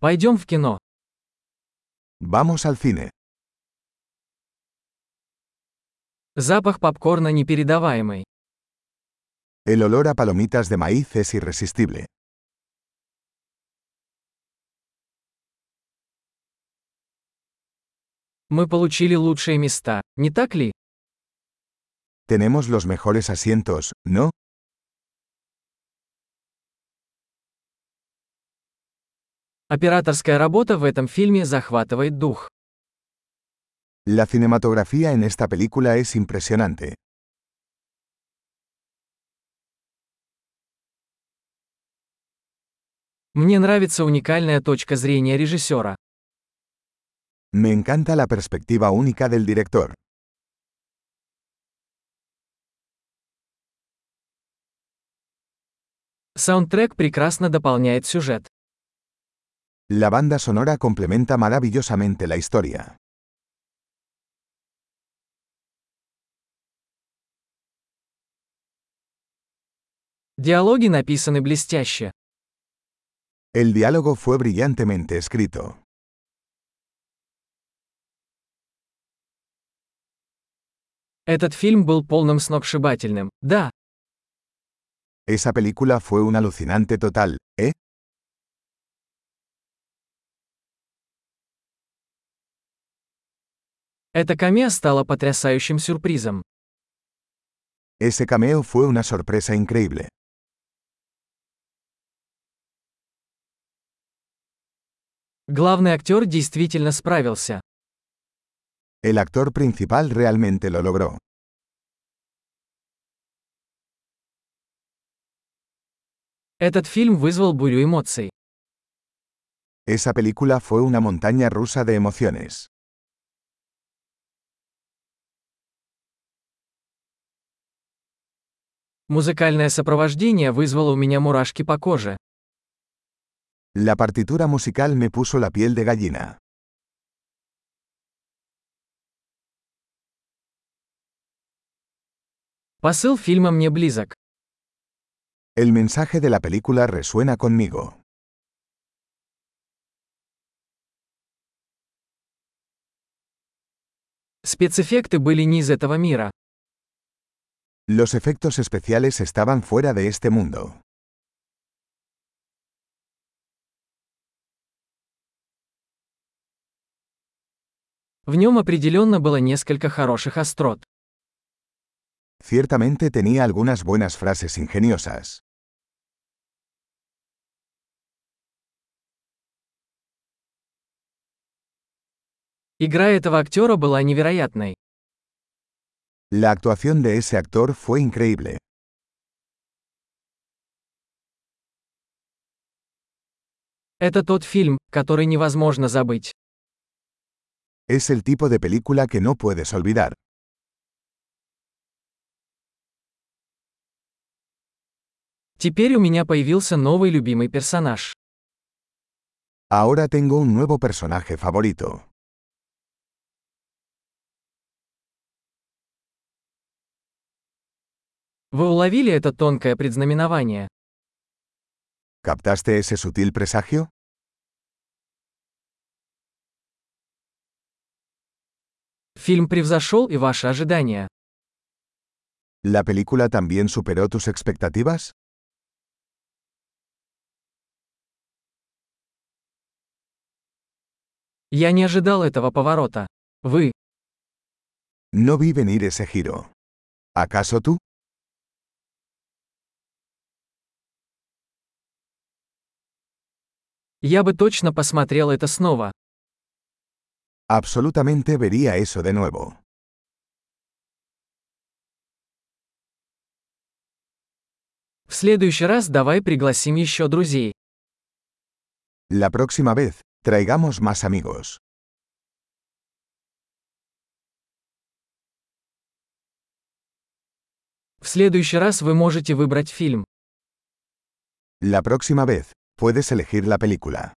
Пойдем в кино. Vamos al cine. Запах попкорна непередаваемый. El olor a palomitas de maíz es irresistible. Мы получили лучшие места, не так ли? Tenemos los mejores asientos, ¿no? Операторская работа в этом фильме захватывает дух. La cinematografía en esta película es impresionante. Мне нравится уникальная точка зрения режиссера. Me encanta la perspectiva única del director. Саундтрек прекрасно дополняет сюжет. La banda sonora complementa maravillosamente la historia. Диалоги написаны блестяще. El diálogo fue brillantemente escrito. Этот фильм был полным сногсшибательным. Да, Esa película fue un alucinante total, ¿eh? Это камео стало потрясающим сюрпризом. Ese cameo fue una sorpresa increíble. Главный актер действительно справился. El actor principal realmente lo logró. Этот фильм вызвал бурю эмоций. Esa película fue una montaña rusa de emociones. Музыкальное сопровождение вызвало у меня мурашки по коже. La partitura musical me puso la piel de gallina. Посыл фильма мне близок. El mensaje de la película resuena conmigo. Спецэффекты были не из этого мира. Los efectos especiales estaban fuera de este mundo. В нем определенно было несколько хороших острот. Ciertamente tenía algunas buenas frases ingeniosas. Игра этого актера была невероятной. La actuación de ese actor fue increíble. Это тот фильм, который невозможно забыть. Es el tipo de película que no puedes olvidar. Теперь у меня появился новый любимый персонаж. Ahora tengo un nuevo personaje favorito. Вы уловили это тонкое предзнаменование? ¿Captaste ese sutil presagio? Фильм превзошел и ваши ожидания. ¿La película también superó tus expectativas? Я не ожидал этого поворота. Вы. No vi venir ese giro. ¿Acaso tú? Я бы точно посмотрел это снова. Absolutamente vería eso de nuevo. В следующий раз давай пригласим еще друзей. La próxima vez, traigamos más amigos. В следующий раз вы можете выбрать фильм. La próxima vez, puedes elegir la película.